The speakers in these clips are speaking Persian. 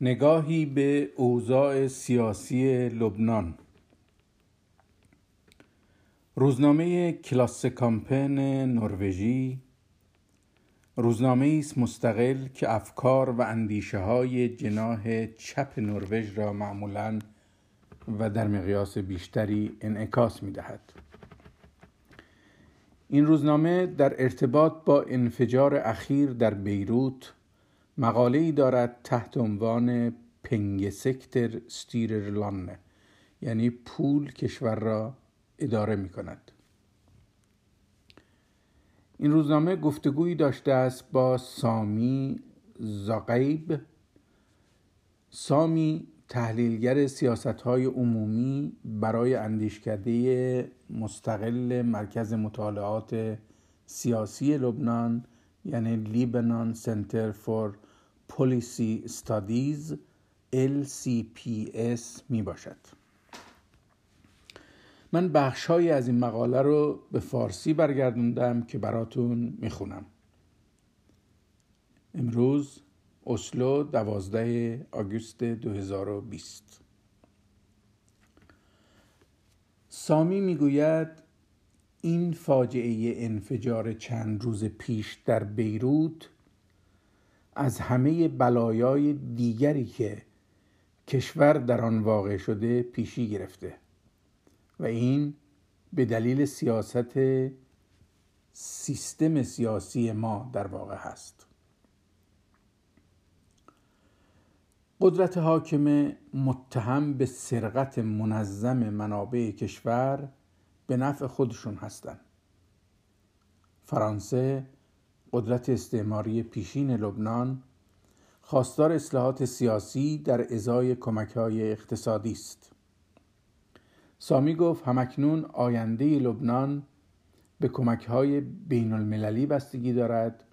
نگاهی به اوضاع سیاسی لبنان روزنامه کلاس کامپن نروژی روزنامه است مستقل که افکار و اندیشه های جناح چپ نروژ را معمولا و در مقیاس بیشتری انعکاس می دهد. این روزنامه در ارتباط با انفجار اخیر در بیروت مقاله ای دارد تحت عنوان پنگ سکتر یعنی پول کشور را اداره می کند این روزنامه گفتگویی داشته است با سامی زاقیب سامی تحلیلگر سیاست های عمومی برای اندیشکده مستقل مرکز مطالعات سیاسی لبنان یعنی لیبنان سنتر فور پولیسی استادیز LCPS می باشد من بخشهایی از این مقاله رو به فارسی برگردوندم که براتون می‌خونم. امروز اسلو دوازده آگوست 2020 سامی می‌گوید این فاجعه انفجار چند روز پیش در بیروت از همه بلایای دیگری که کشور در آن واقع شده پیشی گرفته و این به دلیل سیاست سیستم سیاسی ما در واقع هست. قدرت حاکمه متهم به سرقت منظم منابع کشور به نفع خودشون هستند فرانسه قدرت استعماری پیشین لبنان خواستار اصلاحات سیاسی در ازای کمک های اقتصادی است. سامی گفت همکنون آینده لبنان به کمک های بین المللی بستگی دارد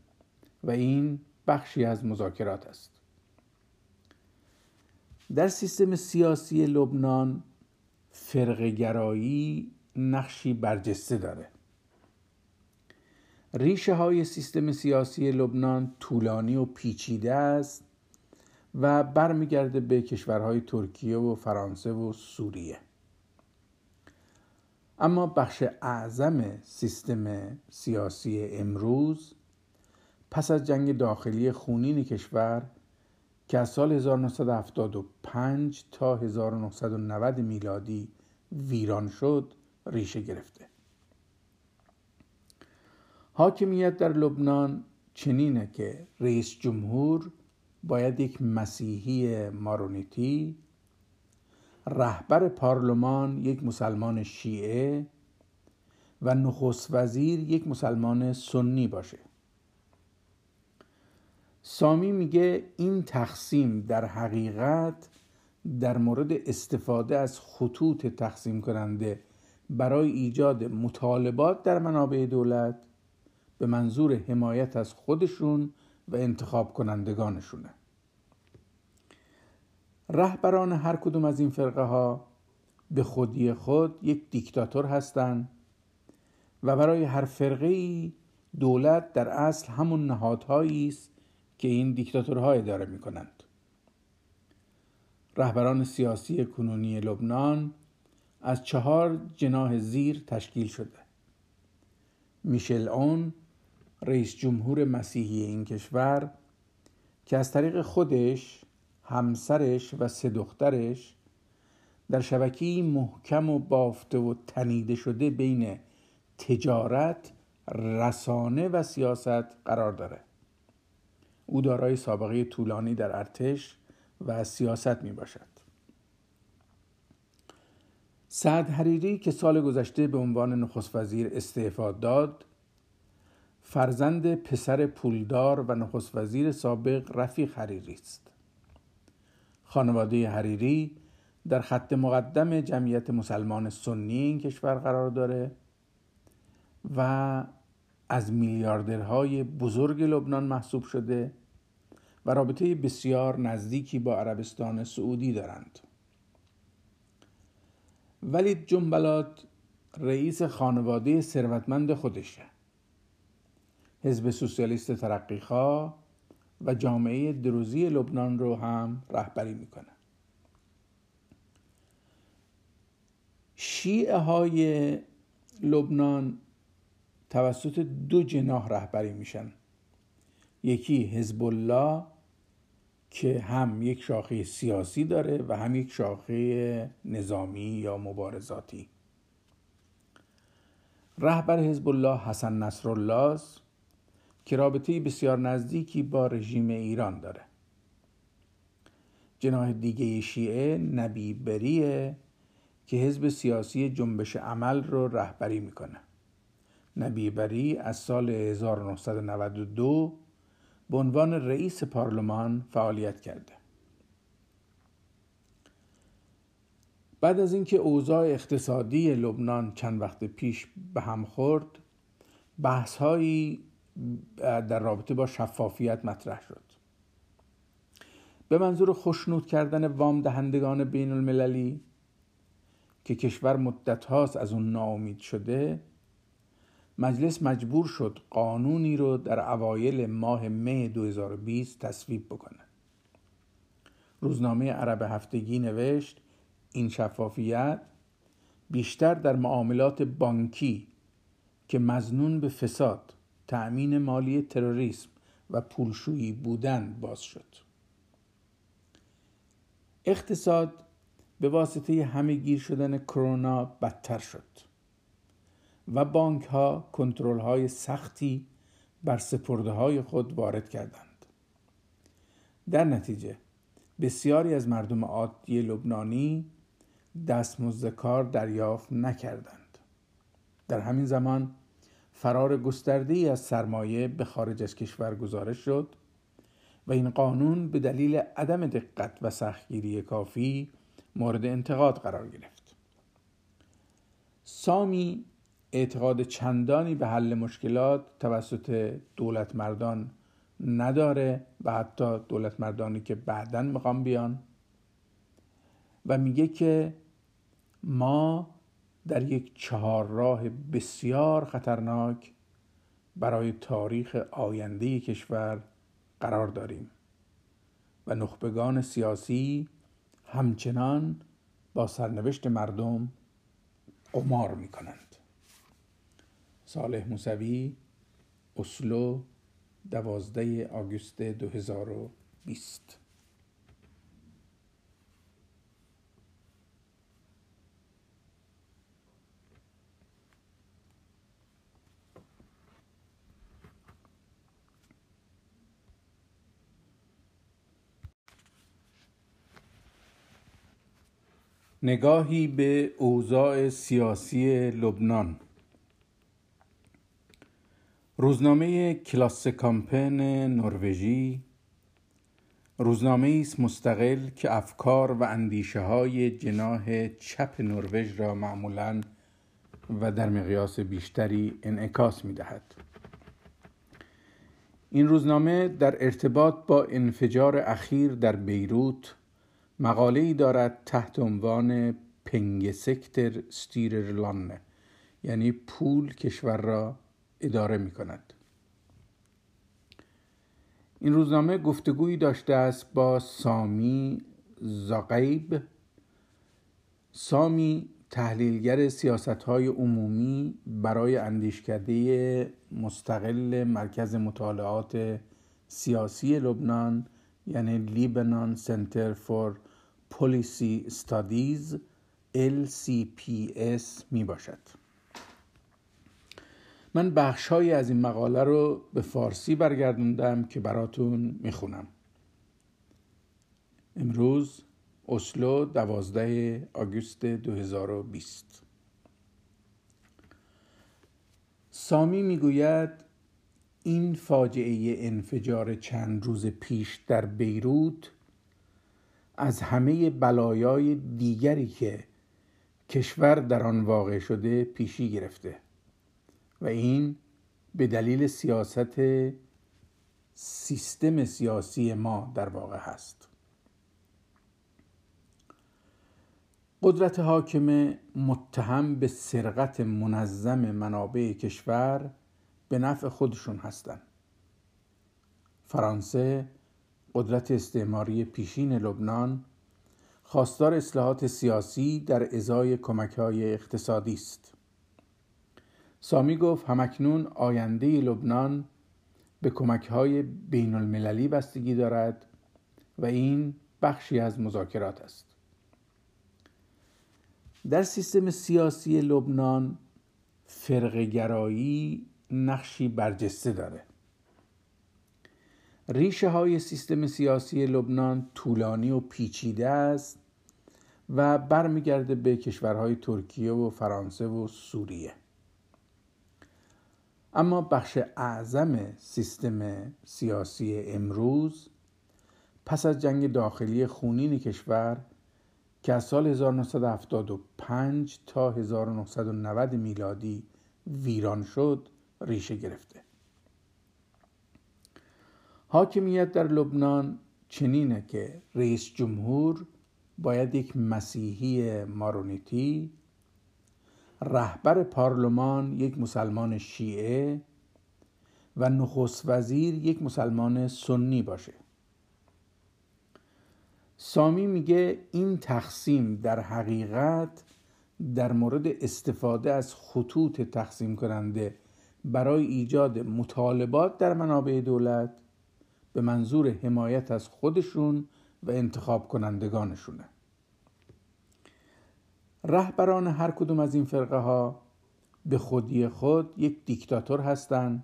و این بخشی از مذاکرات است. در سیستم سیاسی لبنان فرقگرایی نقشی برجسته داره. ریشه های سیستم سیاسی لبنان طولانی و پیچیده است و برمیگرده به کشورهای ترکیه و فرانسه و سوریه. اما بخش اعظم سیستم سیاسی امروز پس از جنگ داخلی خونین کشور که از سال 1975 تا 1990 میلادی ویران شد ریشه گرفته. حاکمیت در لبنان چنینه که رئیس جمهور باید یک مسیحی مارونیتی رهبر پارلمان یک مسلمان شیعه و نخست وزیر یک مسلمان سنی باشه. سامی میگه این تقسیم در حقیقت در مورد استفاده از خطوط تقسیم کننده برای ایجاد مطالبات در منابع دولت به منظور حمایت از خودشون و انتخاب کنندگانشونه رهبران هر کدوم از این فرقه ها به خودی خود یک دیکتاتور هستند و برای هر فرقه ای دولت در اصل همون نهادهایی است که این دیکتاتورها اداره می کنند. رهبران سیاسی کنونی لبنان از چهار جناح زیر تشکیل شده. میشل اون رئیس جمهور مسیحی این کشور که از طریق خودش همسرش و سه دخترش در شبکی محکم و بافته و تنیده شده بین تجارت، رسانه و سیاست قرار داره او دارای سابقه طولانی در ارتش و سیاست می باشد سعد حریری که سال گذشته به عنوان نخست وزیر استعفا داد فرزند پسر پولدار و نخست وزیر سابق رفیق حریری است. خانواده حریری در خط مقدم جمعیت مسلمان سنی این کشور قرار داره و از میلیاردرهای بزرگ لبنان محسوب شده و رابطه بسیار نزدیکی با عربستان سعودی دارند. ولی جنبلات رئیس خانواده ثروتمند خودشه. حزب سوسیالیست ترقیخواه و جامعه دروزی لبنان رو هم رهبری می‌کنه. شیعه های لبنان توسط دو جناح رهبری میشن. یکی حزب الله که هم یک شاخه سیاسی داره و هم یک شاخه نظامی یا مبارزاتی. رهبر حزب الله حسن نصرالله که رابطه بسیار نزدیکی با رژیم ایران داره. جناح دیگه شیعه نبی بریه که حزب سیاسی جنبش عمل رو رهبری می‌کنه. نبی بری از سال 1992 به عنوان رئیس پارلمان فعالیت کرده. بعد از اینکه اوضاع اقتصادی لبنان چند وقت پیش به هم خورد بحثهایی در رابطه با شفافیت مطرح شد. به منظور خوشنود کردن وام دهندگان بین المللی که کشور مدت هاست از اون ناامید شده مجلس مجبور شد قانونی رو در اوایل ماه مه 2020 تصویب بکنه. روزنامه عرب هفتگی نوشت این شفافیت بیشتر در معاملات بانکی که مزنون به فساد تأمین مالی تروریسم و پولشویی بودن باز شد. اقتصاد به واسطه همه گیر شدن کرونا بدتر شد. و بانک ها کنترل های سختی بر سپرده های خود وارد کردند. در نتیجه بسیاری از مردم عادی لبنانی دستمزد کار دریافت نکردند. در همین زمان فرار گسترده ای از سرمایه به خارج از کشور گزارش شد و این قانون به دلیل عدم دقت و سختگیری کافی مورد انتقاد قرار گرفت. سامی اعتقاد چندانی به حل مشکلات توسط دولت مردان نداره و حتی دولت مردانی که بعدا می‌خوام بیان. و میگه که ما در یک چهار راه بسیار خطرناک برای تاریخ آینده کشور قرار داریم و نخبگان سیاسی همچنان با سرنوشت مردم قمار می کنند صالح موسوی اسلو دوازده آگوست 2020 نگاهی به اوضاع سیاسی لبنان. روزنامه کلاس کامپن نروژی روزنامه است مستقل که افکار و اندیشه های جناه چپ نروژ را معمولا و در مقیاس بیشتری انعکاس می دهد. این روزنامه در ارتباط با انفجار اخیر در بیروت مقاله ای دارد تحت عنوان پنگ سکتر ستیررلان یعنی پول کشور را اداره می کند این روزنامه گفتگویی داشته است با سامی زاقیب سامی تحلیلگر سیاست های عمومی برای اندیشکده مستقل مرکز مطالعات سیاسی لبنان یعنی لیبنان سنتر فور پولیسی استادیز LCPS می باشد من بخشهایی از این مقاله رو به فارسی برگردوندم که براتون می‌خونم. امروز اسلو دوازده آگوست 2020 سامی می‌گوید این فاجعه انفجار چند روز پیش در بیروت از همه بلایای دیگری که کشور در آن واقع شده پیشی گرفته. و این به دلیل سیاست سیستم سیاسی ما در واقع هست. قدرت حاکم متهم به سرقت منظم منابع کشور به نفع خودشون هستند فرانسه قدرت استعماری پیشین لبنان خواستار اصلاحات سیاسی در ازای کمک های اقتصادی است. سامی گفت همکنون آینده لبنان به کمک های بین المللی بستگی دارد و این بخشی از مذاکرات است. در سیستم سیاسی لبنان فرقگرایی نقشی برجسته داره. ریشه های سیستم سیاسی لبنان طولانی و پیچیده است و برمیگرده به کشورهای ترکیه و فرانسه و سوریه. اما بخش اعظم سیستم سیاسی امروز پس از جنگ داخلی خونین کشور که از سال 1975 تا 1990 میلادی ویران شد ریشه گرفته. حاکمیت در لبنان چنینه که رئیس جمهور باید یک مسیحی مارونیتی رهبر پارلمان یک مسلمان شیعه و نخست وزیر یک مسلمان سنی باشه. سامی میگه این تقسیم در حقیقت در مورد استفاده از خطوط تقسیم کننده برای ایجاد مطالبات در منابع دولت به منظور حمایت از خودشون و انتخاب کنندگانشونه. رهبران هر کدوم از این فرقه ها به خودی خود یک دیکتاتور هستند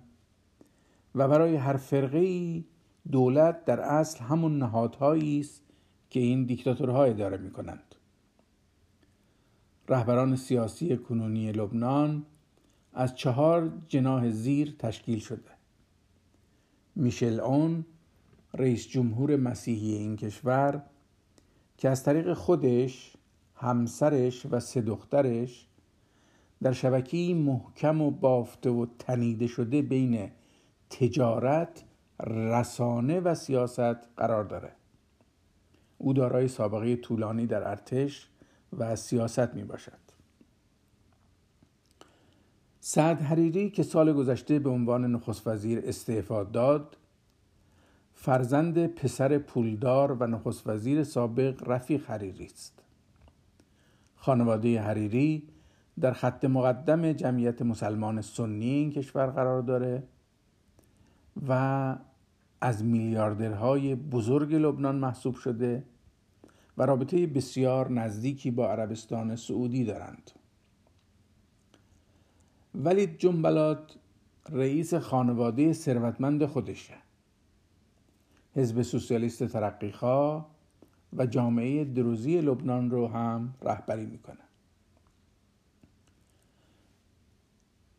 و برای هر فرقه ای دولت در اصل همون نهادهایی است که این دیکتاتورها اداره می کنند. رهبران سیاسی کنونی لبنان از چهار جناح زیر تشکیل شده. میشل اون رئیس جمهور مسیحی این کشور که از طریق خودش همسرش و سه دخترش در شبکی محکم و بافته و تنیده شده بین تجارت، رسانه و سیاست قرار داره. او دارای سابقه طولانی در ارتش و سیاست می باشد. سعد حریری که سال گذشته به عنوان نخست وزیر استعفا داد فرزند پسر پولدار و نخست وزیر سابق رفیق حریری است. خانواده حریری در خط مقدم جمعیت مسلمان سنی این کشور قرار داره و از میلیاردرهای بزرگ لبنان محسوب شده و رابطه بسیار نزدیکی با عربستان سعودی دارند. ولی جنبلات رئیس خانواده ثروتمند خودشه. حزب سوسیالیست ترقیخواه و جامعه دروزی لبنان رو هم رهبری می‌کنه.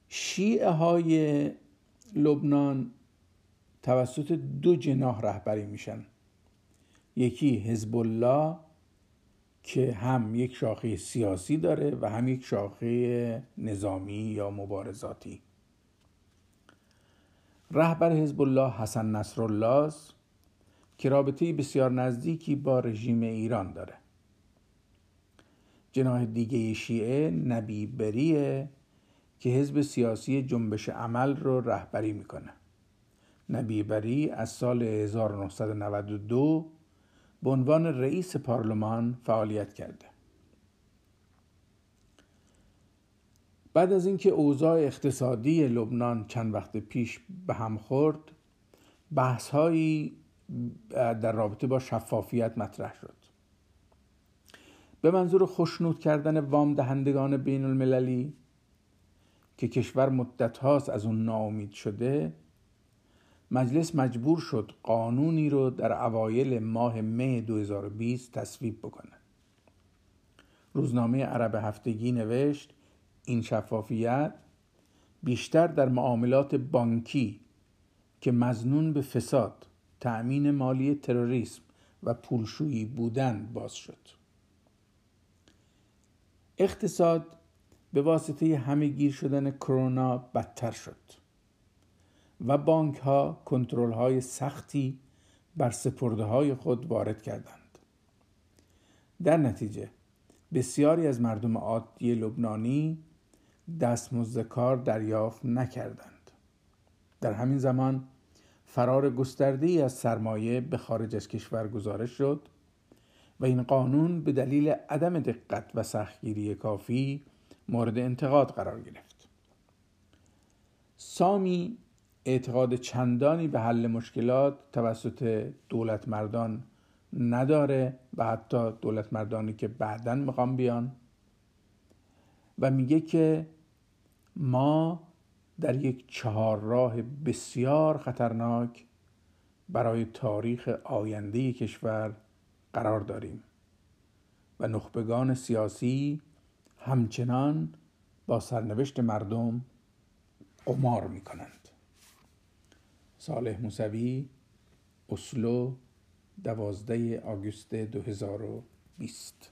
شیعه های لبنان توسط دو جناح رهبری میشن. یکی حزب الله که هم یک شاخه سیاسی داره و هم یک شاخه نظامی یا مبارزاتی. رهبر حزب الله حسن نصرالله است. که رابطه بسیار نزدیکی با رژیم ایران داره. جناح دیگه شیعه نبی بریه که حزب سیاسی جنبش عمل رو رهبری می‌کنه. نبی بری از سال 1992 به عنوان رئیس پارلمان فعالیت کرده. بعد از اینکه اوضاع اقتصادی لبنان چند وقت پیش به هم خورد بحث هایی در رابطه با شفافیت مطرح شد. به منظور خوشنود کردن وام دهندگان بین المللی که کشور مدت هاست از اون ناامید شده مجلس مجبور شد قانونی رو در اوایل ماه مه 2020 تصویب بکنه. روزنامه عرب هفتگی نوشت این شفافیت بیشتر در معاملات بانکی که مزنون به فساد تأمین مالی تروریسم و پولشویی بودن باز شد. اقتصاد به واسطه همه گیر شدن کرونا بدتر شد و بانک ها کنترل های سختی بر سپرده های خود وارد کردند. در نتیجه بسیاری از مردم عادی لبنانی دستمزد کار دریافت نکردند. در همین زمان فرار گسترده از سرمایه به خارج از کشور گزارش شد و این قانون به دلیل عدم دقت و سختگیری کافی مورد انتقاد قرار گرفت. سامی اعتقاد چندانی به حل مشکلات توسط دولت مردان نداره و حتی دولت مردانی که بعدا می‌خوام بیان و میگه که ما در یک چهار راه بسیار خطرناک برای تاریخ آینده کشور قرار داریم و نخبگان سیاسی همچنان با سرنوشت مردم قمار می کنند صالح موسوی اسلو دوازده آگوست 2020